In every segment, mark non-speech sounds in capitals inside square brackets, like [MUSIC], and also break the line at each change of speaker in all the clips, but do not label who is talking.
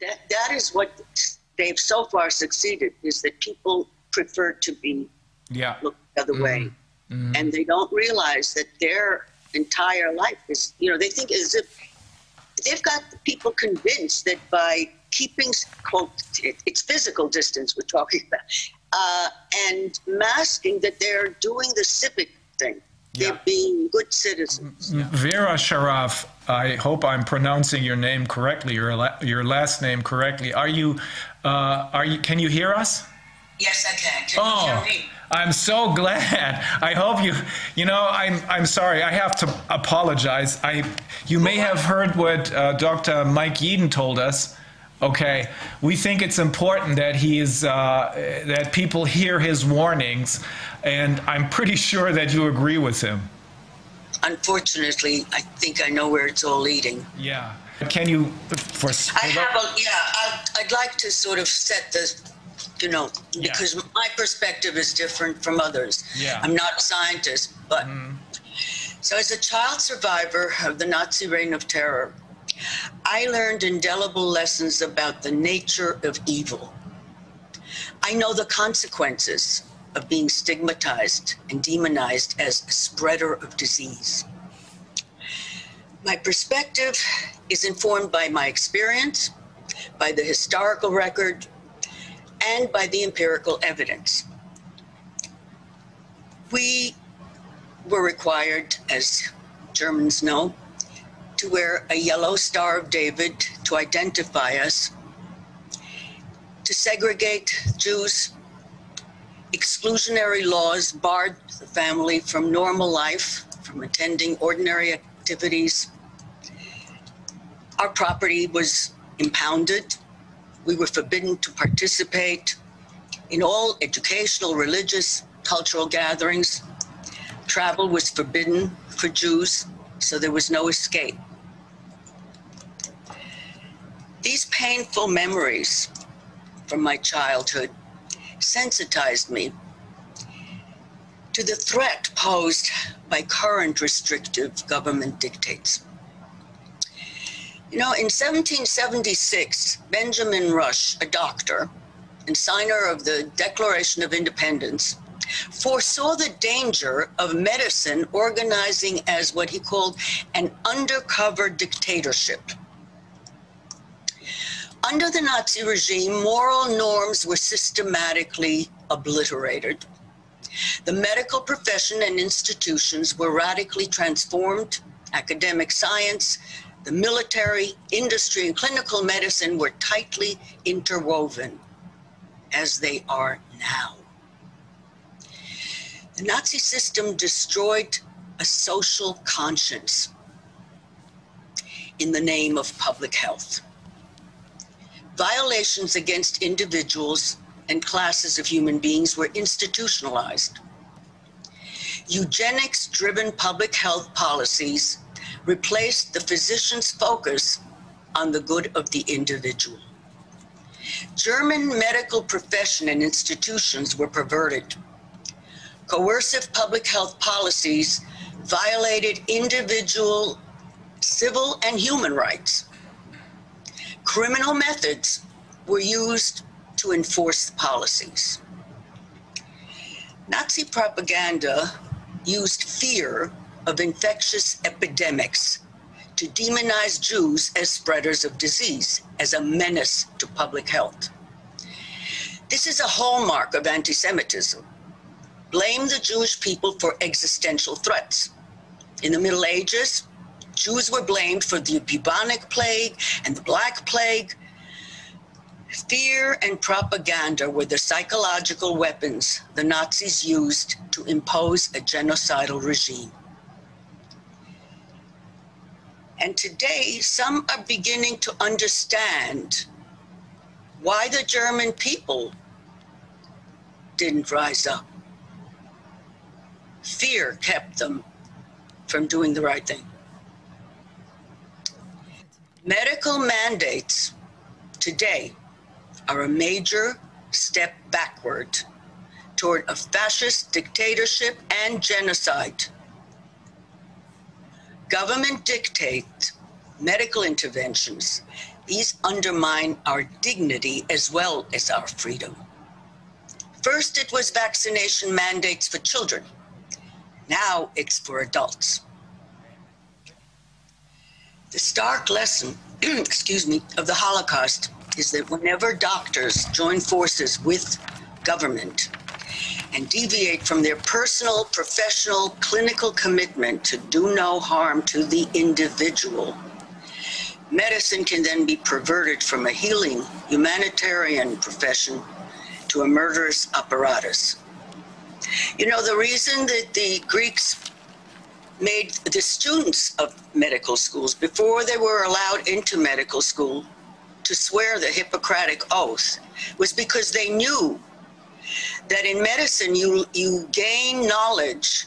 that that is what they've so far succeeded is that people prefer to be
Yeah.
looked the other way. And they don't realize that their entire life is you know they think as if they've got people convinced that by keeping quote it, it's physical distance we're talking about uh, and masking that they're doing the civic thing they're
Yeah.
being good citizens
Vera Sharav, I hope I'm pronouncing your name correctly, your la- your last name correctly. Are you uh, are you can you hear us?
Yes, I can. Can
Oh,
you hear me?
I'm so [LAUGHS] glad. I hope you, you know, I'm, I'm sorry. I have to apologize. I, you may have heard what uh, Dr. Mike Yeadon told us. Okay, we think it's important that he is, uh, that people hear his warnings, and I'm pretty sure that you agree with him.
unfortunately i think i know where it's all leading
Yeah. Can you, for,
I have a, yeah, I'd, I'd like to sort of set the, you know,
Yeah.
because my perspective is different from others.
Yeah.
I'm not a scientist, but, mm-hmm. so as a child survivor of the Nazi reign of terror, I learned indelible lessons about the nature of evil. I know the consequences of being stigmatized and demonized as a spreader of disease. My perspective is informed by my experience, by the historical record, and by the empirical evidence. We were required, as Germans know, to wear a yellow Star of David to identify us, to segregate Jews. Exclusionary laws barred the family from normal life, from attending ordinary activities, our property was impounded. We were forbidden to participate in all educational, religious, cultural gatherings. Travel was forbidden for Jews, so there was no escape. These painful memories from my childhood sensitized me to the threat posed by current restrictive government dictates. You know, in 1776, Benjamin Rush, a doctor and signer of the Declaration of Independence, foresaw the danger of medicine organizing as what he called an undercover dictatorship. Under the Nazi regime, moral norms were systematically obliterated. The medical profession and institutions were radically transformed. Academic science, the military, industry, and clinical medicine were tightly interwoven, as they are now. The Nazi system destroyed a social conscience in the name of public health. Violations against individuals and classes of human beings were institutionalized. Eugenics driven public health policies replaced the physician's focus on the good of the individual. German medical profession and institutions were perverted. Coercive public health policies violated individual civil and human rights. Criminal methods were used to enforce the policies. Nazi propaganda used fear of infectious epidemics to demonize Jews as spreaders of disease, as a menace to public health. This is a hallmark of anti Semitism. Blame the Jewish people for existential threats. In the Middle Ages, Jews were blamed for the bubonic plague and the Black Plague. Fear and propaganda were the psychological weapons the Nazis used to impose a genocidal regime. And today, some are beginning to understand why the German people didn't rise up. Fear kept them from doing the right thing. Medical mandates today are a major step backward toward a fascist dictatorship and genocide. Government dictates medical interventions These undermine our dignity as well as our freedom. First, it was vaccination mandates for children. Now it's for adults. The stark lesson, [CLEARS THROAT] excuse me, of the Holocaust is that whenever doctors join forces with government and deviate from their personal, professional, clinical commitment to do no harm to the individual, medicine can then be perverted from a healing humanitarian profession to a murderous apparatus. You know, the reason that the Greeks made the students of medical schools, before they were allowed into medical school, to swear the Hippocratic Oath was because they knew that in medicine you, you gain knowledge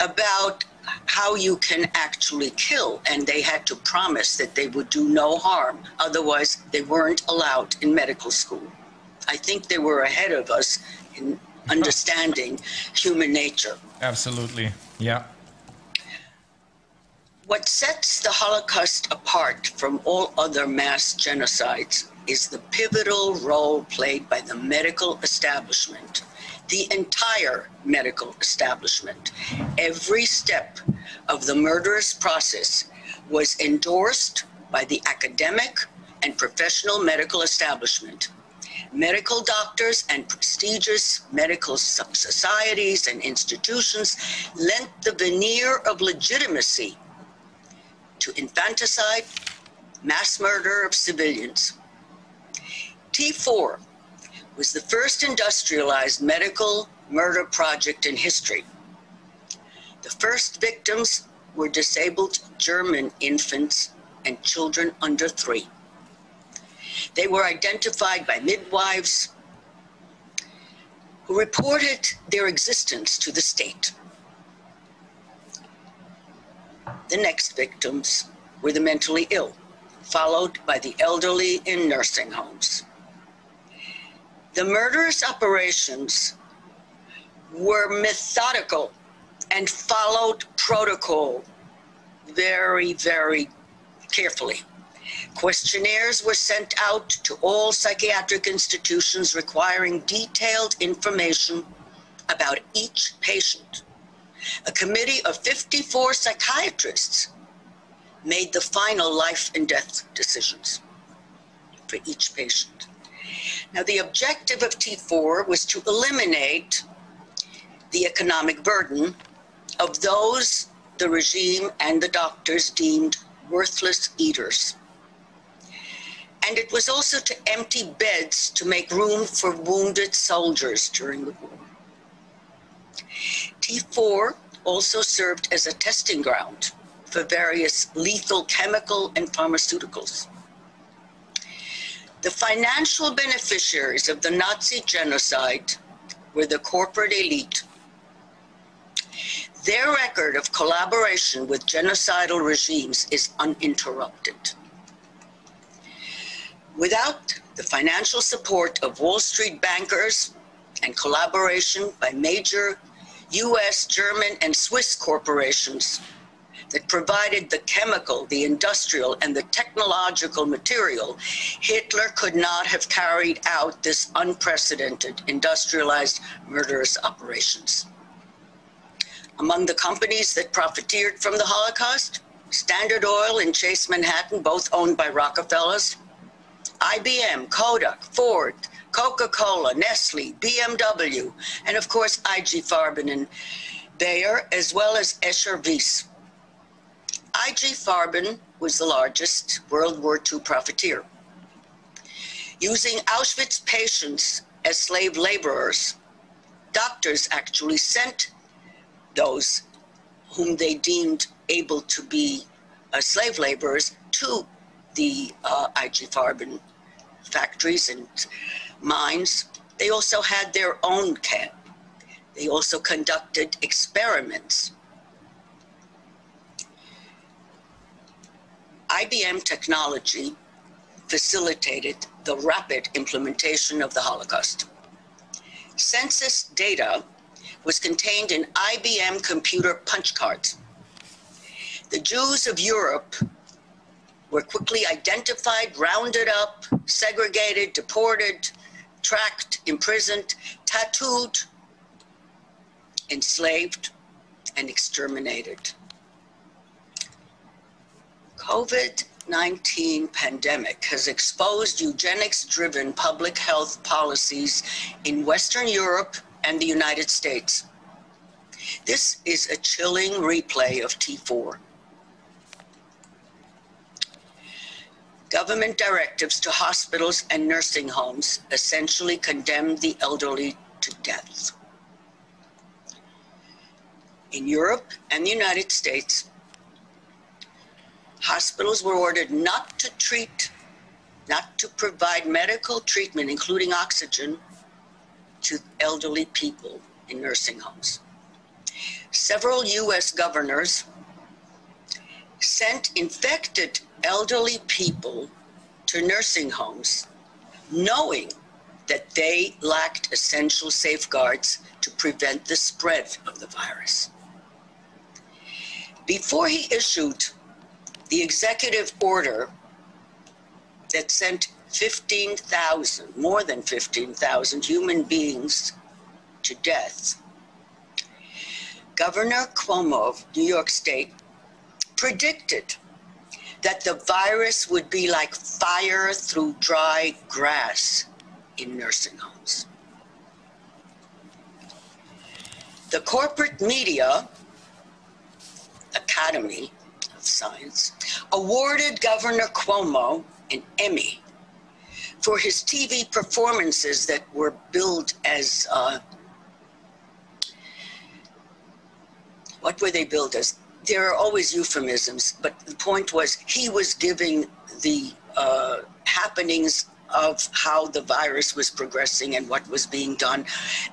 about how you can actually kill, and they had to promise that they would do no harm. Otherwise, they weren't allowed in medical school. I think they were ahead of us in understanding human nature.
Absolutely. Yeah.
What sets the Holocaust apart from all other mass genocides is the pivotal role played by the medical establishment, the entire medical establishment. Every step of the murderous process was endorsed by the academic and professional medical establishment. Medical doctors and prestigious medical societies and institutions lent the veneer of legitimacy to infanticide, mass murder of civilians. T4 was the first industrialized medical murder project in history. The first victims were disabled German infants and children under three. They were identified by midwives who reported their existence to the state. The next victims were the mentally ill, followed by the elderly in nursing homes. The murderous operations were methodical and followed protocol very, very carefully. Questionnaires were sent out to all psychiatric institutions requiring detailed information about each patient. A committee of 54 psychiatrists made the final life and death decisions for each patient. Now, the objective of T4 was to eliminate the economic burden of those the regime and the doctors deemed worthless eaters. And it was also to empty beds to make room for wounded soldiers during the war. T4 also served as a testing ground for various lethal chemical and pharmaceuticals. The financial beneficiaries of the Nazi genocide were the corporate elite. Their record of collaboration with genocidal regimes is uninterrupted. Without the financial support of Wall Street bankers and collaboration by major US, German, and Swiss corporations, that provided the chemical, the industrial, and the technological material, Hitler could not have carried out this unprecedented industrialized murderous operations. Among the companies that profiteered from the Holocaust, Standard Oil and Chase Manhattan, both owned by Rockefellers, IBM, Kodak, Ford, Coca-Cola, Nestle, BMW, and of course IG Farben and Bayer, as well as Escher Wyss. IG Farben was the largest World War II profiteer. Using Auschwitz patients as slave laborers, doctors actually sent those whom they deemed able to be uh, slave laborers to the uh, IG Farben factories and mines. They also had their own camp. They also conducted experiments IBM technology facilitated the rapid implementation of the Holocaust. Census data was contained in IBM computer punch cards. The Jews of Europe were quickly identified, rounded up, segregated, deported, tracked, imprisoned, tattooed, enslaved, and exterminated. COVID 19 pandemic has exposed eugenics driven public health policies in Western Europe and the United States. This is a chilling replay of T4. Government directives to hospitals and nursing homes essentially condemn the elderly to death. In Europe and the United States, hospitals were ordered not to treat, not to provide medical treatment, including oxygen, to elderly people in nursing homes. Several US governors sent infected elderly people to nursing homes, knowing that they lacked essential safeguards to prevent the spread of the virus. Before he issued the executive order that sent 15,000, more than 15,000 human beings to death, Governor Cuomo of New York State predicted that the virus would be like fire through dry grass in nursing homes. The corporate media Academy of Science awarded Governor Cuomo an Emmy for his TV performances that were billed as uh, what were they billed as? There are always euphemisms, but the point was he was giving the uh, happenings of how the virus was progressing and what was being done.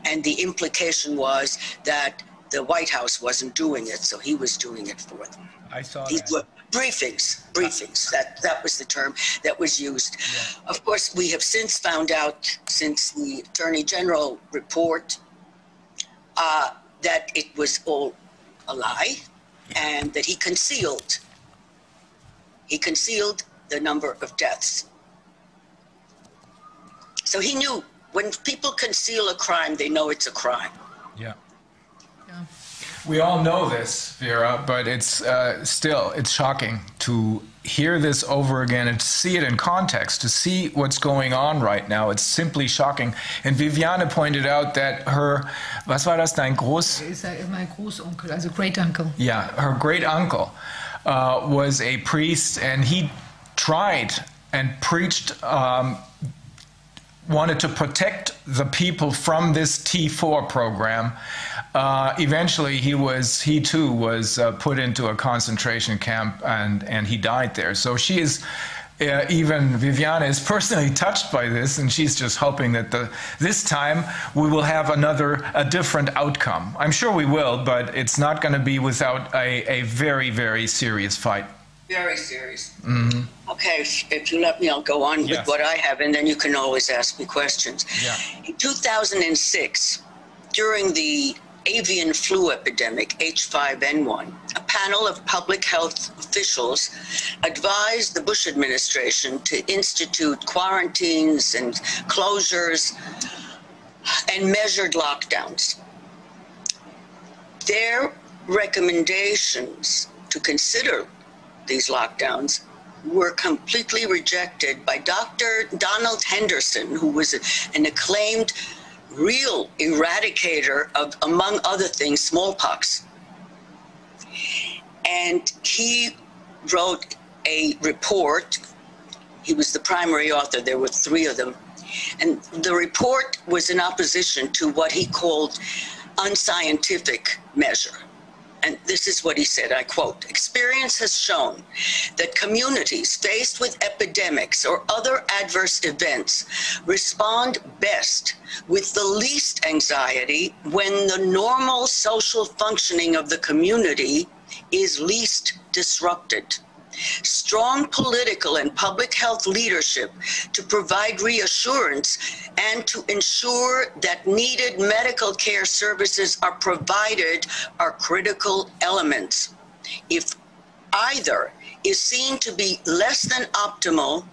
And the implication was that the White House wasn't doing it, so he was doing it for them.
I saw
These
that.
were briefings, briefings. That that was the term that was used.
Yeah.
Of course, we have since found out, since the Attorney General report, uh, that it was all a lie and that he concealed he concealed the number of deaths so he knew when people conceal a crime they know it's a crime
Yeah. We all know this, Vera, but it's uh, still it's shocking to hear this over again and to see it in context, to see what's going on right now. It's simply shocking. And Viviane pointed out that her, was war das, dein Groß?
Mein Großonkel, also Great Uncle.
Yeah, her great uncle uh, was a priest, and he tried and preached, um, wanted to protect the people from this T4 program. Uh, eventually, he was he too was uh, put into a concentration camp, and and he died there. So she is. Uh, even Viviana is personally [LAUGHS] touched by this, and she's just hoping that the this time we will have another a different outcome. I'm sure we will, but it's not going to be without a, a very very serious fight.
Very serious mm-hmm. okay if, if you let me i'll go on
Yes.
with what i have and then you can always ask me questions
Yeah.
in 2006 during the avian flu epidemic h5n1 a panel of public health officials advised the bush administration to institute quarantines and closures and measured lockdowns their recommendations to consider these lockdowns were completely rejected by Dr. Donald Henderson, who was an acclaimed real eradicator of, among other things, smallpox. And he wrote a report. He was the primary author, there were three of them. And the report was in opposition to what he called unscientific measure. And this is what he said I quote Experience has shown that communities faced with epidemics or other adverse events respond best with the least anxiety when the normal social functioning of the community is least disrupted. Strong political and public health leadership to provide reassurance and to ensure that needed medical care services are provided are critical elements. If either is seen to be less than optimal,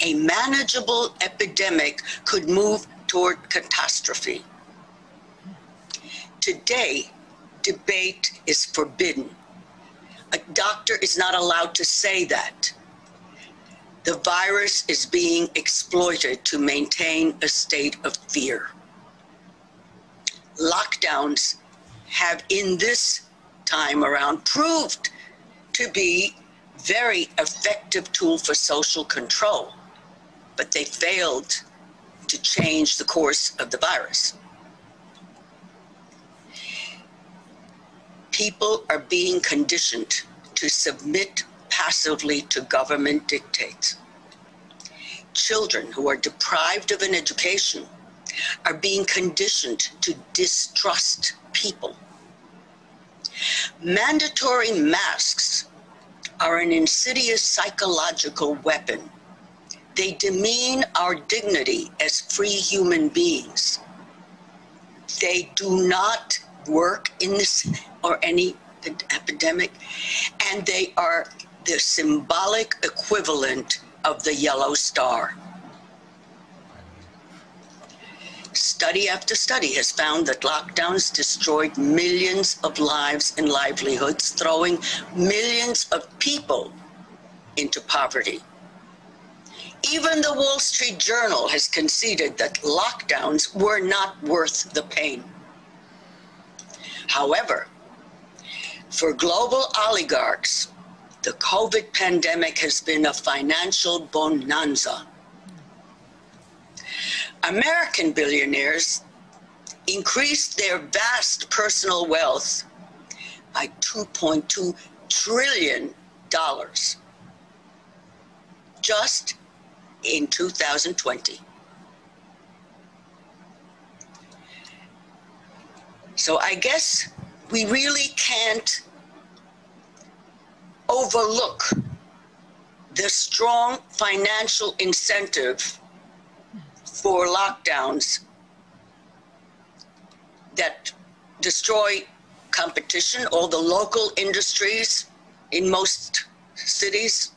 a manageable epidemic could move toward catastrophe. Today, debate is forbidden. A doctor is not allowed to say that. The virus is being exploited to maintain a state of fear. Lockdowns have, in this time around, proved to be very effective tool for social control, but they failed to change the course of the virus. People are being conditioned to submit passively to government dictates. Children who are deprived of an education are being conditioned to distrust people. Mandatory masks are an insidious psychological weapon. They demean our dignity as free human beings. They do not work in this [LAUGHS] or any epidemic, and they are the symbolic equivalent of the yellow star. Study after study has found that lockdowns destroyed millions of lives and livelihoods, throwing millions of people into poverty. Even the Wall Street Journal has conceded that lockdowns were not worth the pain. However, for global oligarchs, the COVID pandemic has been a financial bonanza. American billionaires increased their vast personal wealth by $2.2 trillion just in 2020. So I guess we really can't overlook the strong financial incentive for lockdowns that destroy competition. All the local industries in most cities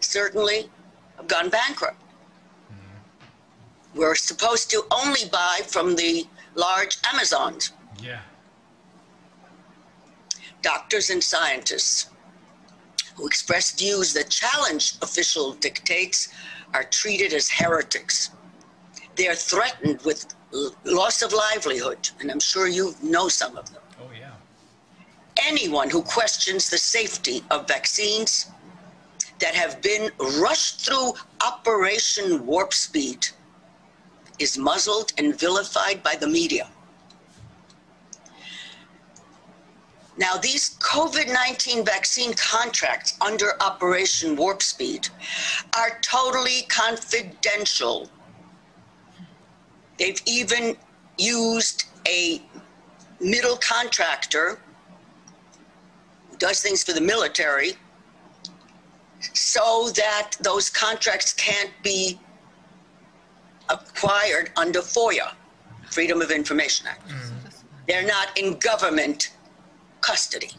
certainly have gone bankrupt. Mm-hmm. We're supposed to only buy from the large Amazons.
Yeah.
Doctors and scientists who express views that challenge official dictates are treated as heretics. They are threatened with l- loss of livelihood, and I'm sure you know some of them.
Oh, yeah.
Anyone who questions the safety of vaccines that have been rushed through Operation Warp Speed is muzzled and vilified by the media. Now, these COVID 19 vaccine contracts under Operation Warp Speed are totally confidential. They've even used a middle contractor who does things for the military so that those contracts can't be acquired under FOIA, Freedom of Information Act. Mm. They're not in government custody.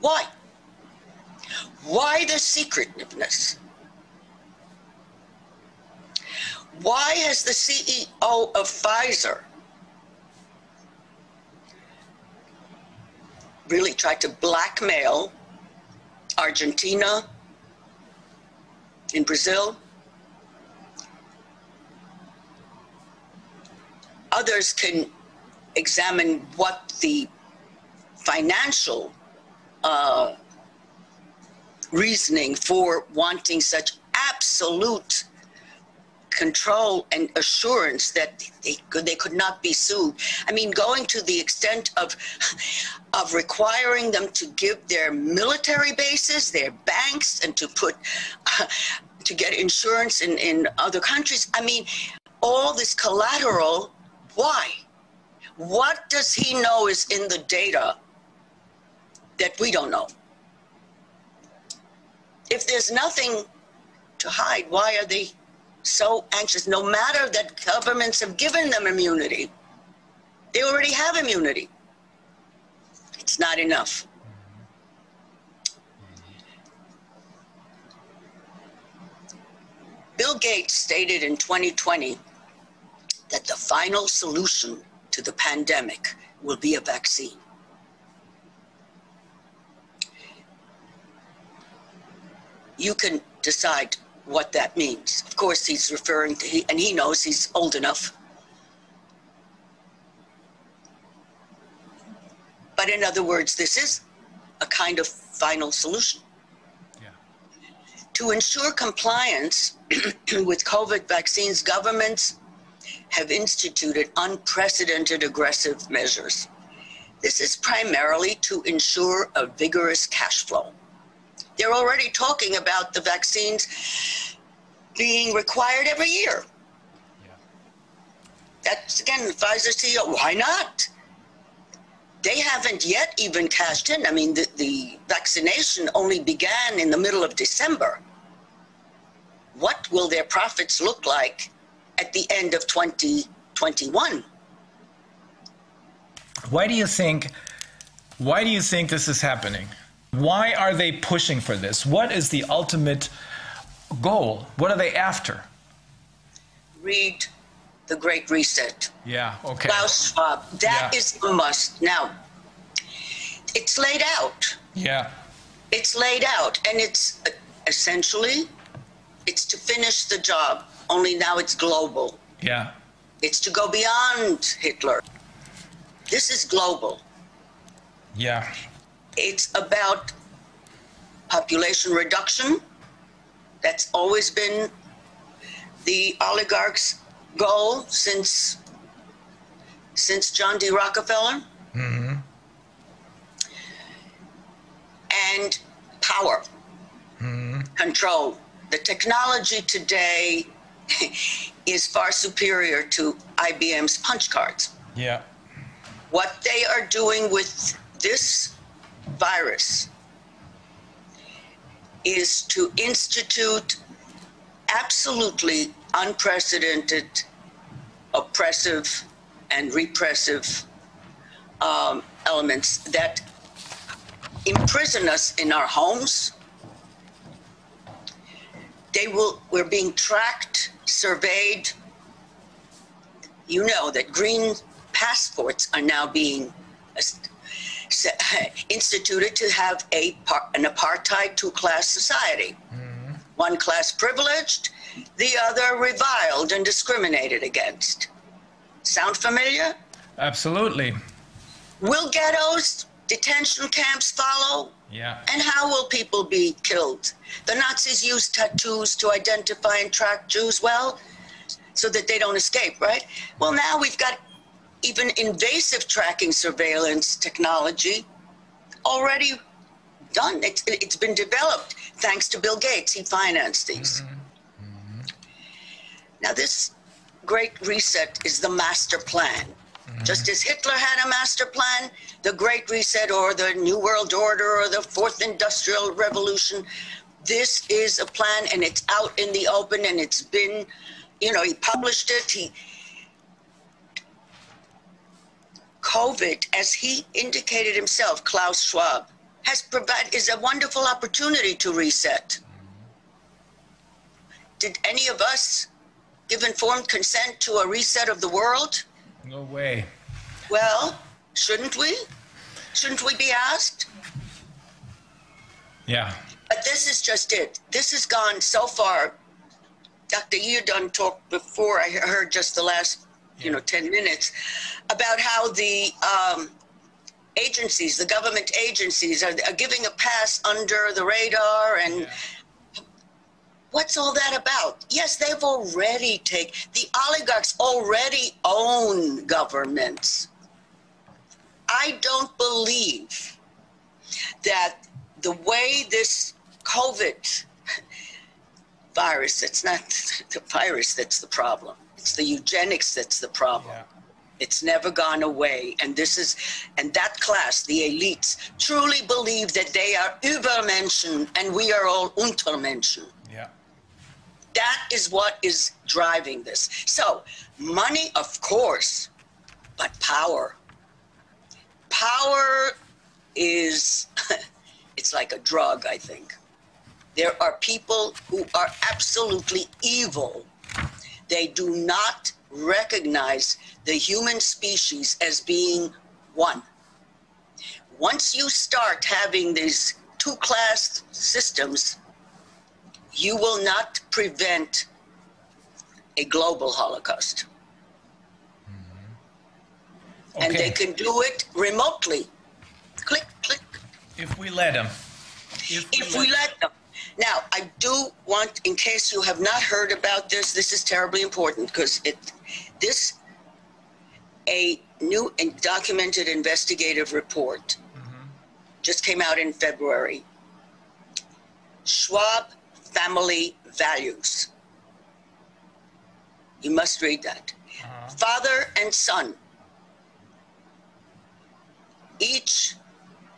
Why? Why the secretiveness? Why has the CEO of Pfizer really tried to blackmail Argentina in Brazil? Others can examine what the financial uh, reasoning for wanting such absolute control and assurance that they could they could not be sued. I mean, going to the extent of of requiring them to give their military bases, their banks, and to put [LAUGHS] to get insurance in in other countries. I mean, all this collateral. Why? What does he know is in the data that we don't know? If there's nothing to hide, why are they so anxious? No matter that governments have given them immunity, they already have immunity. It's not enough. Bill Gates stated in 2020 that the final solution to the pandemic will be a vaccine. You can decide what that means. Of course, he's referring to, he, and he knows he's old enough. But in other words, this is a kind of final solution.
Yeah.
To ensure compliance [CLEARS THROAT] with COVID vaccines, governments have instituted unprecedented aggressive measures. This is primarily to ensure a vigorous cash flow. They're already talking about the vaccines being required every year.
Yeah.
That's again, the Pfizer CEO, why not? They haven't yet even cashed in. I mean, the, the vaccination only began in the middle of December. What will their profits look like at the end of 2021?
Why do you think? Why do you think this is happening? Why are they pushing for this? What is the ultimate goal? What are they after?
Read The Great Reset.
Yeah. Okay.
Klaus Schwab. That
Yeah.
is a must. Now, it's laid out.
Yeah.
It's laid out, and it's essentially it's to finish the job. Only now it's global.
Yeah.
It's to go beyond Hitler. This is global.
Yeah.
It's about population reduction. That's always been the oligarchs' goal since since John D. Rockefeller. Mm-hmm. And power, control. The technology today [LAUGHS] is far superior to IBM's punch cards.
Yeah.
What they are doing with this virus is to institute absolutely unprecedented, oppressive, and repressive um, elements that imprison us in our homes. They will. We're being tracked, surveyed. You know that green passports are now being uh, [LAUGHS] instituted to have a an apartheid two-class society. One class privileged, the other reviled and discriminated against. Sound familiar?
Absolutely.
Will ghettos, detention camps follow?
Yeah.
And how will people be killed? The Nazis used tattoos to identify and track Jews well, so that they don't escape, right? Well, now we've got even invasive tracking surveillance technology already done. It's, it's been developed thanks to Bill Gates. He financed these. Mm-hmm. Mm-hmm. Now, this Great Reset is the master plan. Just as Hitler had a master plan, the Great Reset or the New World Order or the Fourth Industrial Revolution, this is a plan and it's out in the open and it's been, you know, he published it. He COVID, as he indicated himself, Klaus Schwab, has provided is a wonderful opportunity to reset. Did any of us give informed consent to a reset of the world?
No way.
Well, shouldn't we? Shouldn't we be asked?
Yeah.
But this is just it. This has gone so far. Dr. Yeadon talked before, I heard just the last, you know, 10 minutes, about how the um, agencies, the government agencies, are, are giving a pass under the radar. And
Yeah.
What's all that about? Yes, they've already taken, the oligarchs already own governments. I don't believe that the way this COVID virus, it's not [LAUGHS] the virus that's the problem, it's the eugenics that's the problem.
Yeah.
It's never gone away. And this is, and that class, the elites, truly believe that they are Übermenschen and we are all Untermenschen. That is what is driving this. So, money, of course, but power. Power is, [LAUGHS] it's like a drug, I think. There are people who are absolutely evil. They do not recognize the human species as being one. Once you start having these two class systems, you will not prevent a global Holocaust. Mm-hmm. And they can do it remotely. Click, click,
If we let them.
if we let them. Now, I do want, in case you have not heard about this, this is terribly important because it, this, a new and documented investigative report mm-hmm. just came out in February. Schwab Family Values. You must read that. Uh-huh. Father and son each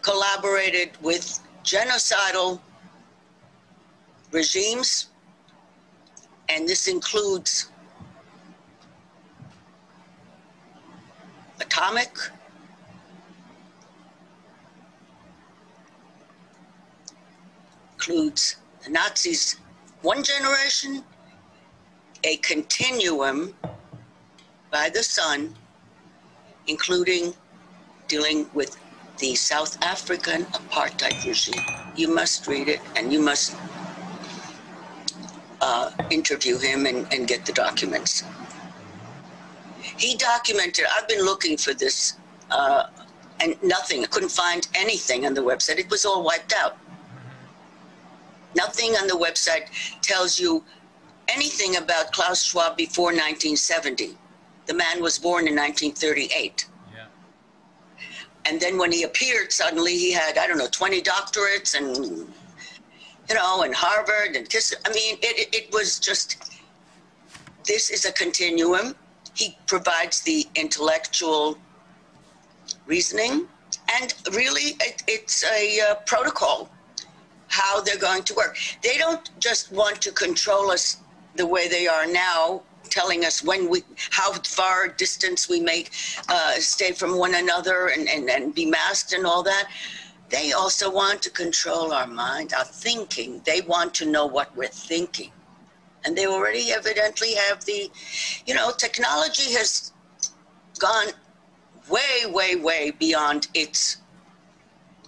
collaborated with genocidal regimes, and this includes atomic, includes the Nazis one generation, a continuum by the son, including dealing with the South African apartheid regime. You must read it and you must uh, interview him and, and get the documents. He documented, I've been looking for this uh, and nothing, I couldn't find anything on the website. It was all wiped out. Nothing on the website tells you anything about Klaus Schwab before 1970. The man was born in 1938.
Yeah.
And then when he appeared, suddenly he had, I don't know, 20 doctorates and, you know, and Harvard and Kiss. I mean, it, it, it was just, this is a continuum. He provides the intellectual reasoning, and really, it, it's a uh, protocol how they're going to work. They don't just want to control us the way they are now, telling us when we, how far distance we make, uh, stay from one another and, and, and be masked and all that. They also want to control our mind, our thinking. They want to know what we're thinking. And they already evidently have the, you know, technology has gone way, way, way beyond its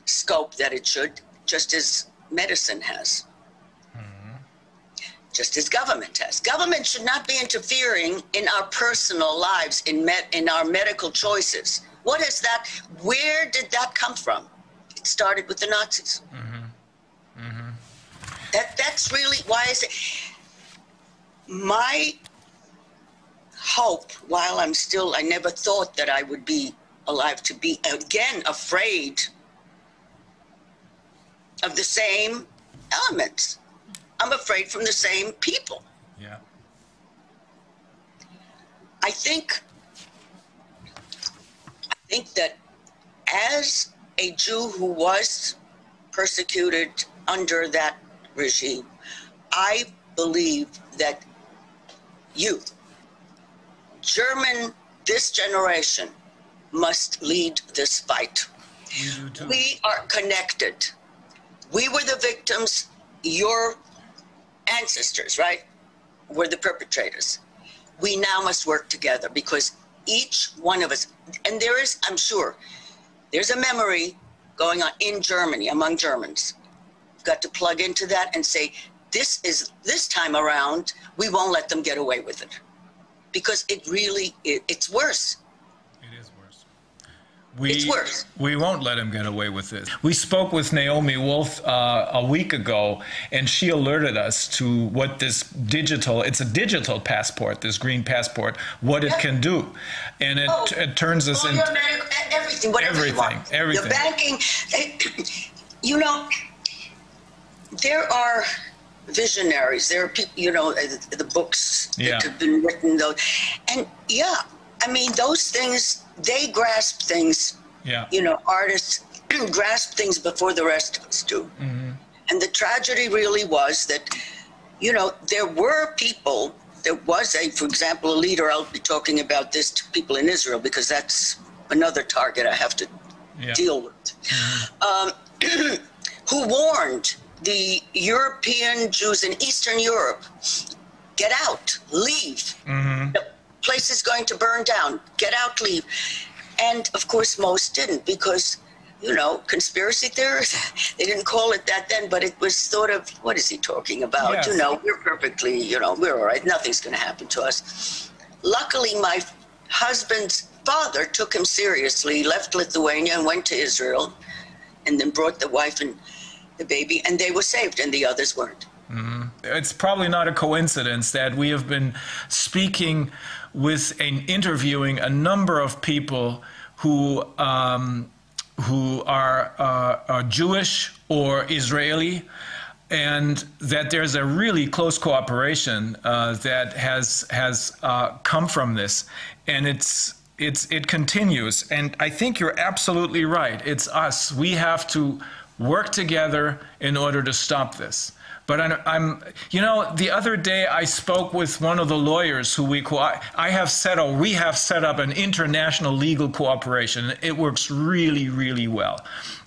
scope that it should, just as medicine has. Mm-hmm. Just as government has. Government should not be interfering in our personal lives, in, med- in our medical choices. What is that? Where did that come from? It started with the Nazis. Mm-hmm. Mm-hmm. That, that's really why is it. My hope, while I'm still, I never thought that I would be alive to be again afraid of the same elements. I'm afraid from the same people.
Yeah.
I think I think that as a Jew who was persecuted under that regime, I believe that you, German, this generation, must lead this fight.
We
are connected. We were the victims. Your ancestors, right, were the perpetrators. We now must work together because each one of us, and there is, I'm sure, there's a memory going on in Germany among Germans. You've got to plug into that and say, this is this time around, we won't let them get away with it. Because it really, it, it's worse.
It is worse. We,
It's worse.
We won't let him get away with this. We spoke with Naomi Wolf uh, a week ago, and she alerted us to what this digital, it's a digital passport, this green passport, what it can do. And it,
Oh,
it turns us into.
your medical, e- everything, you want.
Everything, everything.
The banking, eh, [CLEARS THROAT] you know, there are visionaries. There are people, you know, eh, the, the books
Yeah.
that have been written, though, and yeah, I mean, those things they grasp things.
Yeah.
You know, artists [CLEARS THROAT] grasp things before the rest of us do. Mm-hmm. And the tragedy really was that, you know, there were people. There was a, for example, a leader. I'll be talking about this to people in Israel because that's another target I have to
Yeah.
deal with, mm-hmm. um, [CLEARS THROAT] who warned the European Jews in Eastern Europe get out, leave. Mm-hmm. The place is going to burn down. Get out, leave. And of course, most didn't because, you know, conspiracy theorists, [LAUGHS] they didn't call it that then, but it was sort of, what is he talking about?
Yes.
You know, we're perfectly, you know, we're all right. Nothing's going to happen to us. Luckily, my husband's father took him seriously, left Lithuania and went to Israel, and then brought the wife and the baby, and they were saved, and the others weren't. Mm-hmm.
it's probably not a coincidence that we have been speaking with and interviewing a number of people who um, who are, uh, are Jewish or Israeli, and that there's a really close cooperation uh, that has has uh, come from this, and it's. It's, it continues, and I think you're absolutely right. It's us. We have to work together in order to stop this. But I'm, I'm, you know, the other day I spoke with one of the lawyers who we, co- I have set up, we have set up an international legal cooperation. It works really, really well.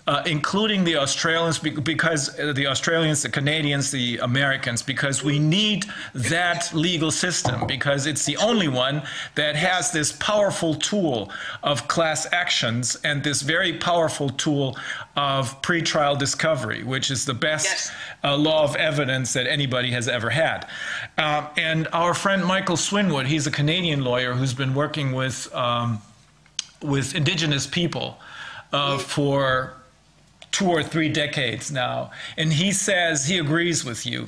Uh, including the Australians, because uh, the Australians, the Canadians, the Americans, because we need that legal system, because it's the only one that has this powerful tool of class actions and this very powerful tool of pretrial discovery, which is the best
Yes.
uh, law of evidence that anybody has ever had. Um, and our friend Michael Swinwood, he's a Canadian lawyer who's been working with um, with Indigenous people uh, for two or three decades now, and he says he agrees with you,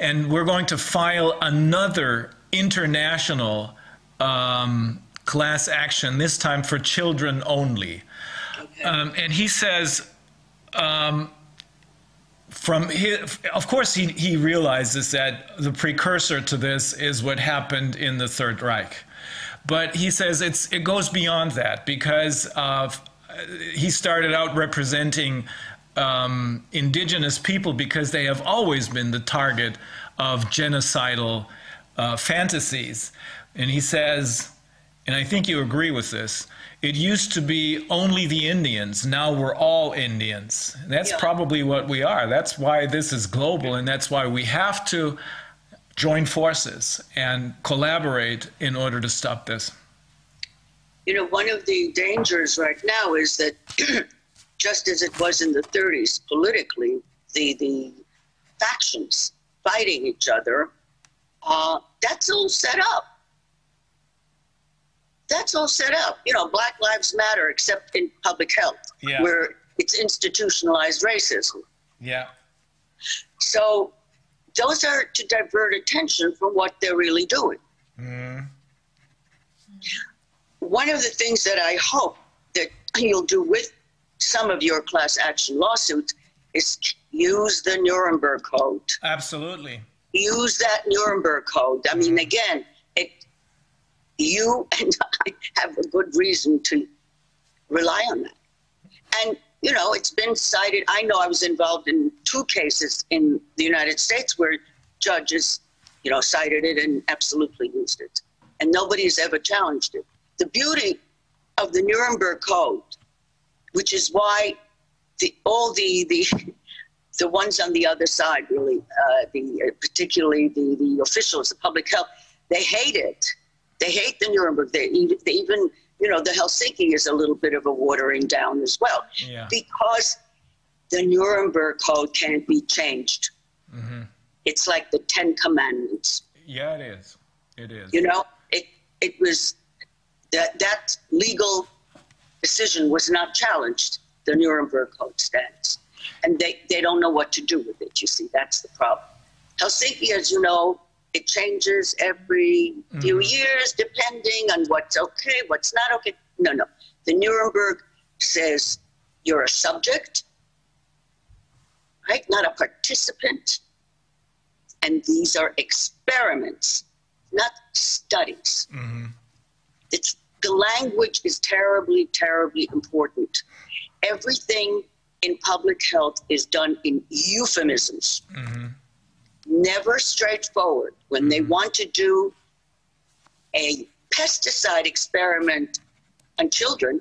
and we're going to file another international. Um, class action this time for children only
Okay.
um, and he says from his, of course he, he realizes that the precursor to this is what happened in the third reich but he says it's it goes beyond that because of he started out representing um, indigenous people because they have always been the target of genocidal uh, fantasies and he says and I think you agree with this. It used to be only the Indians. Now we're all Indians. That's
Yeah.
probably what we are. That's why this is global, and that's why we have to join forces and collaborate in order to stop this.
You know, one of the dangers right now is that [CLEARS THROAT] just as it was in the 30s, politically, the, the factions fighting each other, uh, that's all set up. That's all set up. You know, Black Lives Matter, except in public health,
Yeah.
where it's institutionalized racism.
Yeah.
So those are to divert attention from what they're really doing. One of the things that I hope that you'll do with some of your class action lawsuits is use the Nuremberg Code.
Absolutely.
Use that Nuremberg Code. I mean, mm-hmm. again, it, you and I have a good reason to rely on that. And, you know, it's been cited. I know I was involved in two cases in the United States where judges, you know, cited it and absolutely used it. And nobody's ever challenged it. The beauty of the Nuremberg Code, which is why the, all the, the, the ones on the other side, really, uh, the, uh, particularly the, the officials, the public health, they hate it. They hate the Nuremberg. They, even- they even, you know, the Helsinki is a little bit of a watering down as well,
Yeah.
because the Nuremberg Code can't be changed. It's like the Ten Commandments.
Yeah, it is. It is.
You know, it it was that that legal decision was not challenged. The Nuremberg Code stands, and they they don't know what to do with it. You see, that's the problem. Helsinki, as you know, it changes every few mm-hmm. years depending on what's okay, what's not okay. No, no. The Nuremberg says you're a subject, right? Not a participant. And these are experiments, not studies. Mm-hmm. It's the language is terribly, terribly important. Everything in public health is done in euphemisms, mm-hmm. never straightforward. When they mm-hmm. want to do a pesticide experiment on children,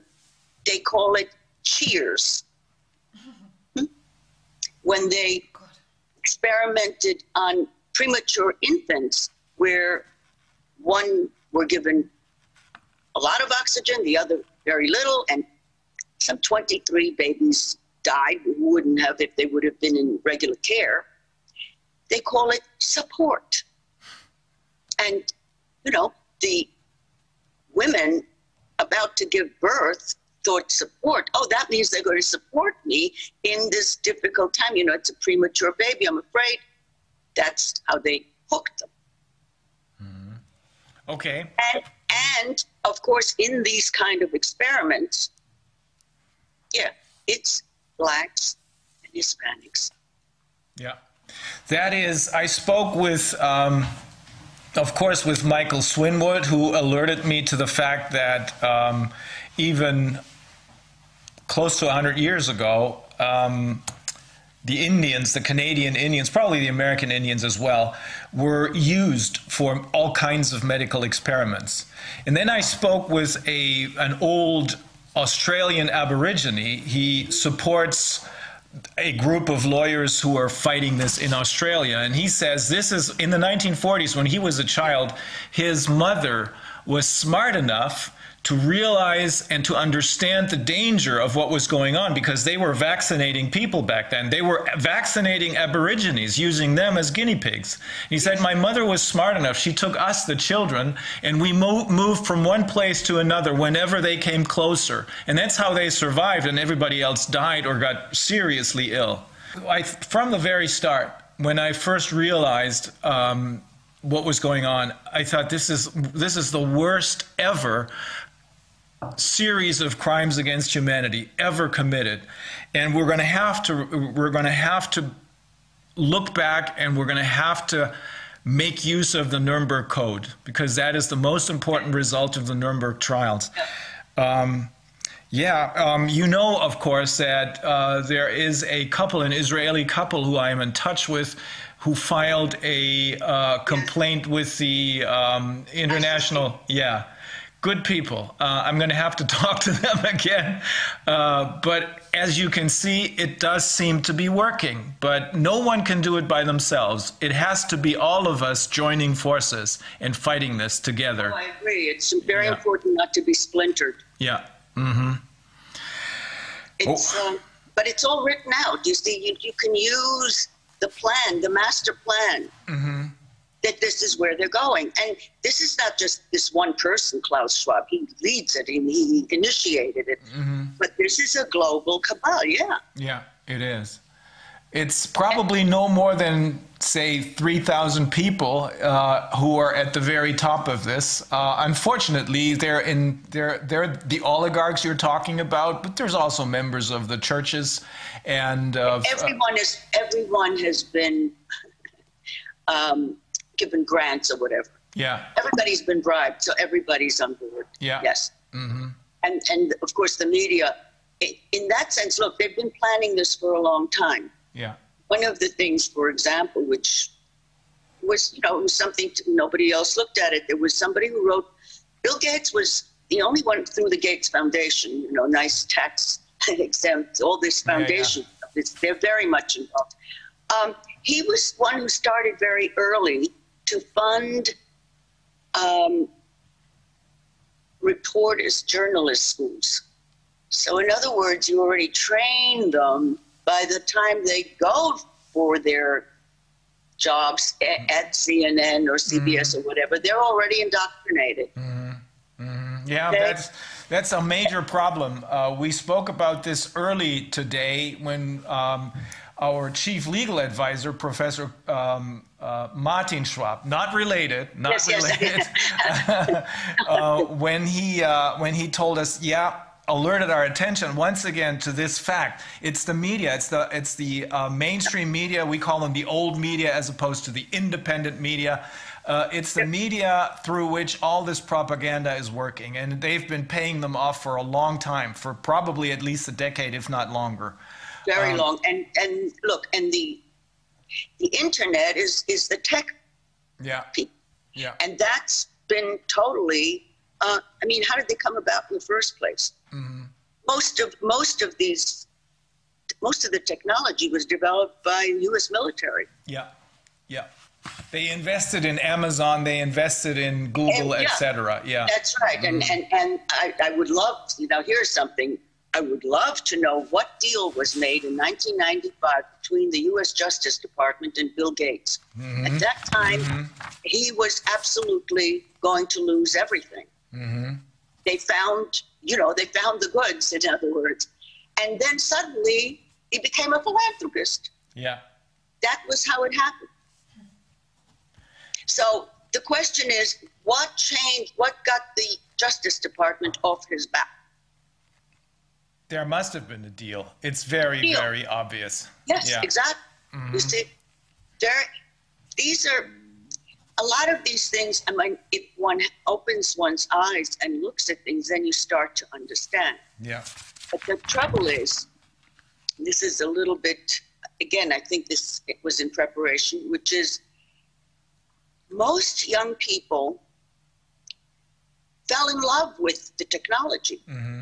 they call it CHEERS. [LAUGHS] When they experimented on premature infants where one were given a lot of oxygen, the other very little, and some 23 babies died who wouldn't have if they would have been in regular care. They call it support. And, you know, the women about to give birth thought support. Oh, that means they're going to support me in this difficult time. You know, it's a premature baby. I'm afraid that's how they hooked them. Mm-hmm.
Okay.
And, and of course, in these kind of experiments, yeah, it's blacks and Hispanics.
Yeah. That is, I spoke with, um, of course, with Michael Swinwood, who alerted me to the fact that um, even close to 100 years ago, um, the Indians, the Canadian Indians, probably the American Indians as well, were used for all kinds of medical experiments. And then I spoke with a an old Australian Aborigine. He supports a group of lawyers who are fighting this in Australia. And he says this is in the 1940s when he was a child, his mother was smart enough to realize and to understand the danger of what was going on because they were vaccinating people back then. They were vaccinating Aborigines, using them as guinea pigs. He said, My mother was smart enough. She took us, the children, and we mo- moved from one place to another whenever they came closer. And that's how they survived, and everybody else died or got seriously ill. I, from the very start, when I first realized um, what was going on, I thought this is this is the worst ever series of crimes against humanity ever committed and we're going to have to we're going to have to look back and we're going to have to make use of the Nuremberg Code because that is the most important result of the Nuremberg trials. Um, yeah, um, you know, of course, that uh, there is a couple, an Israeli couple who I am in touch with, who filed a uh, complaint with the um, international, yeah, good people. Uh, I'm going to have to [LAUGHS] talk to them again. Uh, but as you can see, it does seem to be working. But no one can do it by themselves. It has to be all of us joining forces and fighting this together.
Oh, I agree. It's very
Yeah.
important not to be splintered.
Yeah. Mm-hmm.
It's,
Oh.
um, but it's all written out. You see, you, you can use the plan, the master plan,
Mm-hmm.
That this is where they're going. And this is not just this one person, Klaus Schwab. He leads it and he initiated it.
Mm-hmm.
But this is a global cabal, yeah.
Yeah, it is. It's probably no more than, say, 3,000 people uh, who are at the very top of this. Uh, unfortunately, they're, in, they're, they're the oligarchs you're talking about, but there's also members of the churches and of. uh,
Everyone is everyone has been um, given grants or whatever.
yeah,
Everybody's been bribed, so everybody's on board.
Yeah.
Yes. And and of course the media. In that sense, look, they've been planning this for a long time.
yeah,
One of the things, for example, which was you know was something to, nobody else looked at it. There was somebody who wrote. Bill Gates was the only one through the Gates Foundation. You know, nice tax [LAUGHS] exempt, all this
Yeah, yeah.
foundation. It's, they're very much involved. Um, he was one who started very early to fund um, reporters, journalist schools. So, in other words, you already train them by the time they go for their jobs a- at CNN or CBS or whatever, they're already indoctrinated.
yeah.
Okay.
That's that's a major problem. Uh, we spoke about this early today when um, our chief legal advisor, Professor um, uh, Martin Schwab, not related, not
Yes, yes.
related, [LAUGHS] [LAUGHS] uh, when he uh, when he told us, yeah. Alerted our attention once again to this fact. It's the media. It's the it's the uh, mainstream media. We call them the old media as opposed to the independent media. Uh, it's the media through which all this propaganda is working, and they've been paying them off for a long time, for probably at least a decade, if not longer.
Very
Um,
long. And and look, and the the internet is is the tech
Yeah,
people.
yeah,
And that's been totally. Uh, I mean, how did they come about in the first place?
Mm-hmm.
Most of most of these most of the technology was developed by U.S. military.
Yeah, yeah. They invested in Amazon. They invested in Google,
yeah,
etc. Yeah.
That's right. And and and I, I would love you know here's something I would love to know what deal was made in 1995 between the U.S. Justice Department and Bill Gates. Mm-hmm. At that time, mm-hmm. he was absolutely going to lose everything. Mm-hmm. They found you know they found the goods in other words, and then suddenly he became a philanthropist.
Yeah.
That was how it happened. So the question is, what changed? What got the Justice Department off his back?
There must have been a deal. It's very,
Deal.
very obvious.
Yes,
Yeah.
exactly. Mm-hmm. You see, there, these are a lot of these things. I mean, if one opens one's eyes and looks at things, then you start to understand.
Yeah.
But the trouble is, this is a little bit, again, I think this it was in preparation, which is most young people fell in love with the technology. Mm-hmm.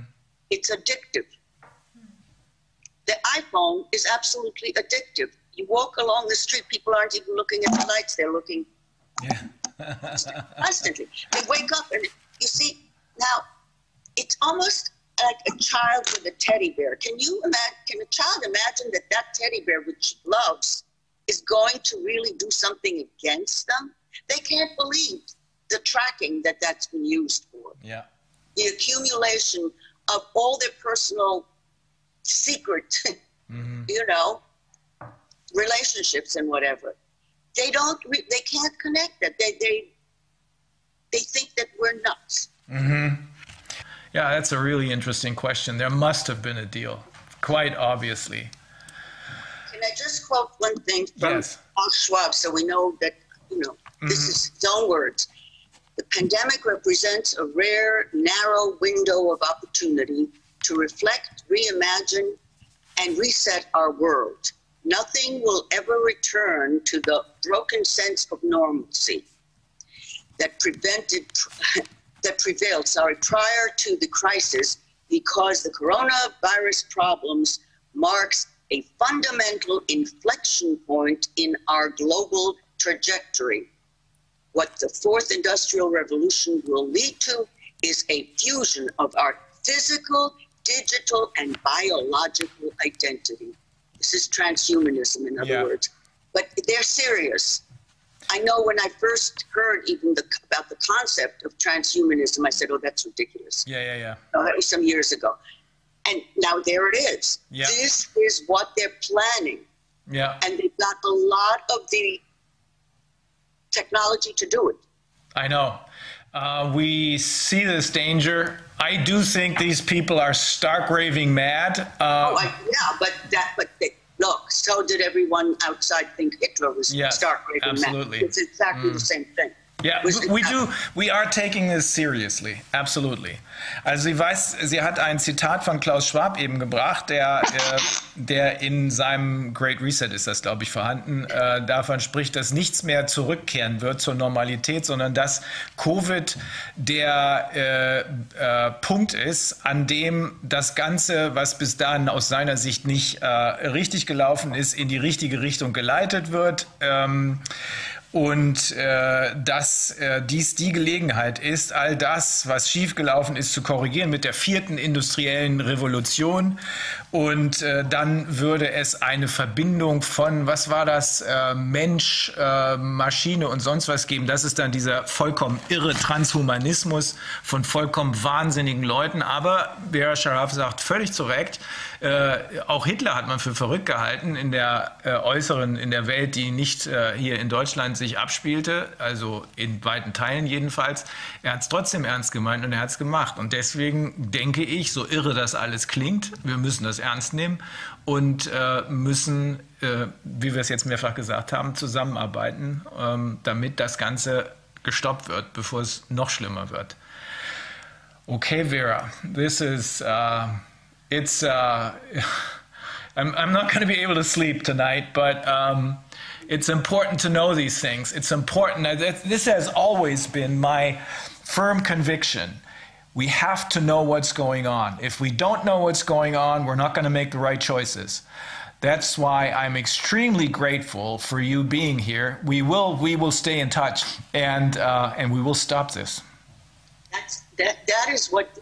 It's addictive. The iPhone is absolutely addictive. You walk along the street, people aren't even looking at the lights, they're looking
Yeah. [LAUGHS]
constantly. They wake up and you see now it's almost like a child with a teddy bear. Can you imagine? Can a child imagine that that teddy bear, which loves, is going to really do something against them? They can't believe the tracking that that's been used for,
Yeah.
the accumulation of all their personal secret, [LAUGHS] you know, relationships and whatever. They don't. They can't connect that. They they they think that we're nuts. Mm-hmm.
Yeah, that's a really interesting question. There must have been a deal, quite obviously.
Can I just quote one thing from
Yes.
Klaus Schwab so we know that, you know, this is his own words. The pandemic represents a rare, narrow window of opportunity to reflect, reimagine, and reset our world. Nothing will ever return to the broken sense of normalcy that prevented [LAUGHS] that prevailed sorry prior to the crisis because the coronavirus problems marks a fundamental inflection point in our global trajectory what the fourth industrial revolution will lead to is a fusion of our physical digital and biological identity this is transhumanism in other
Yeah.
words but they're serious I know when I first heard even the, about the concept of transhumanism, I said, "Oh, that's ridiculous."
Yeah, yeah, yeah.
No, that was some years ago, and now there it is.
Yeah.
This is what they're planning,
Yeah.
and they've got a lot of the technology to do it.
I know. Uh, we see this danger. I do think these people are stark raving mad. Uh,
Oh, I, yeah, but that, but they, look, so did everyone outside think Hitler was
Yes,
stark raving mad.
absolutely. Mm.
It's exactly the same thing.
Ja,
it
we do. We are taking this seriously. Absolutely. Also sie weiß, sie hat ein Zitat von Klaus Schwab eben gebracht, der, äh, der in seinem Great Reset ist das, glaube ich, vorhanden, äh, davon spricht, dass nichts mehr zurückkehren wird zur Normalität, sondern dass Covid der äh, äh, Punkt ist, an dem das Ganze, was bis dahin aus seiner Sicht nicht äh, richtig gelaufen ist, in die richtige Richtung geleitet wird. Ähm, und äh, dass äh, dies die Gelegenheit ist, all das, was schiefgelaufen ist, zu korrigieren mit der vierten industriellen Revolution. Und äh, dann würde es eine Verbindung von, was war das, äh, Mensch, äh, Maschine und sonst was geben. Das ist dann dieser vollkommen irre Transhumanismus von vollkommen wahnsinnigen Leuten. Aber Vera Sharaf sagt völlig zu Recht, äh, auch Hitler hat man für verrückt gehalten in der äh, äußeren, in der Welt, die nicht äh, hier in Deutschland sich abspielte, also in weiten Teilen jedenfalls. Er hat es trotzdem ernst gemeint und er hat es gemacht. Und deswegen denke ich, so irre das alles klingt, wir müssen das ernst nehmen und äh, müssen, äh, wie wir es jetzt mehrfach gesagt haben, zusammenarbeiten, ähm, damit das Ganze gestoppt wird, bevor es noch schlimmer wird. Okay, Vera, this is uh, it's. Uh, [LAUGHS] I'm I'm not going to be able to sleep tonight, but um, it's important to know these things. It's important. This has always been my firm conviction. We have to know what's going on. If we don't know what's going on, we're not going to make the right choices. That's why I'm extremely grateful for you being here. We will we will stay in touch and uh, and we will stop this.
That's, that, that is what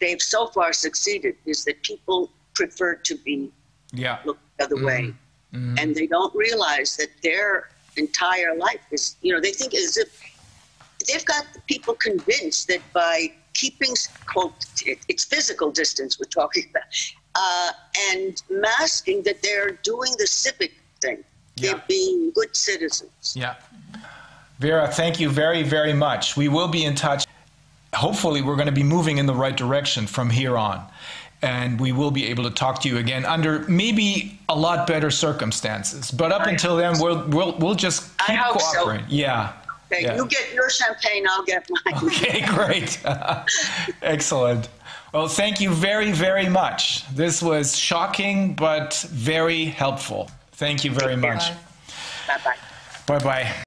they've so far succeeded is that people prefer to be
Yeah.
looked the other way. And they don't realize that their entire life is, you know, they think as if they've got people convinced that by keeping, quote, it, it's physical distance we're talking about, uh, and masking that they're doing the civic thing. They're being good citizens.
Yeah. Vera, thank you very, very much. We will be in touch. Hopefully, we're going to be moving in the right direction from here on. And we will be able to talk to you again under maybe a lot better circumstances. But up
I
until then, we'll, we'll, we'll just keep
hope so.
cooperating. Yeah.
Okay,
Yeah.
you get your champagne, I'll get mine. [LAUGHS]
Okay, great. [LAUGHS] Excellent. Well, thank you very, very much. This was shocking, but very helpful. Thank you very much.
bye bye.
Bye bye.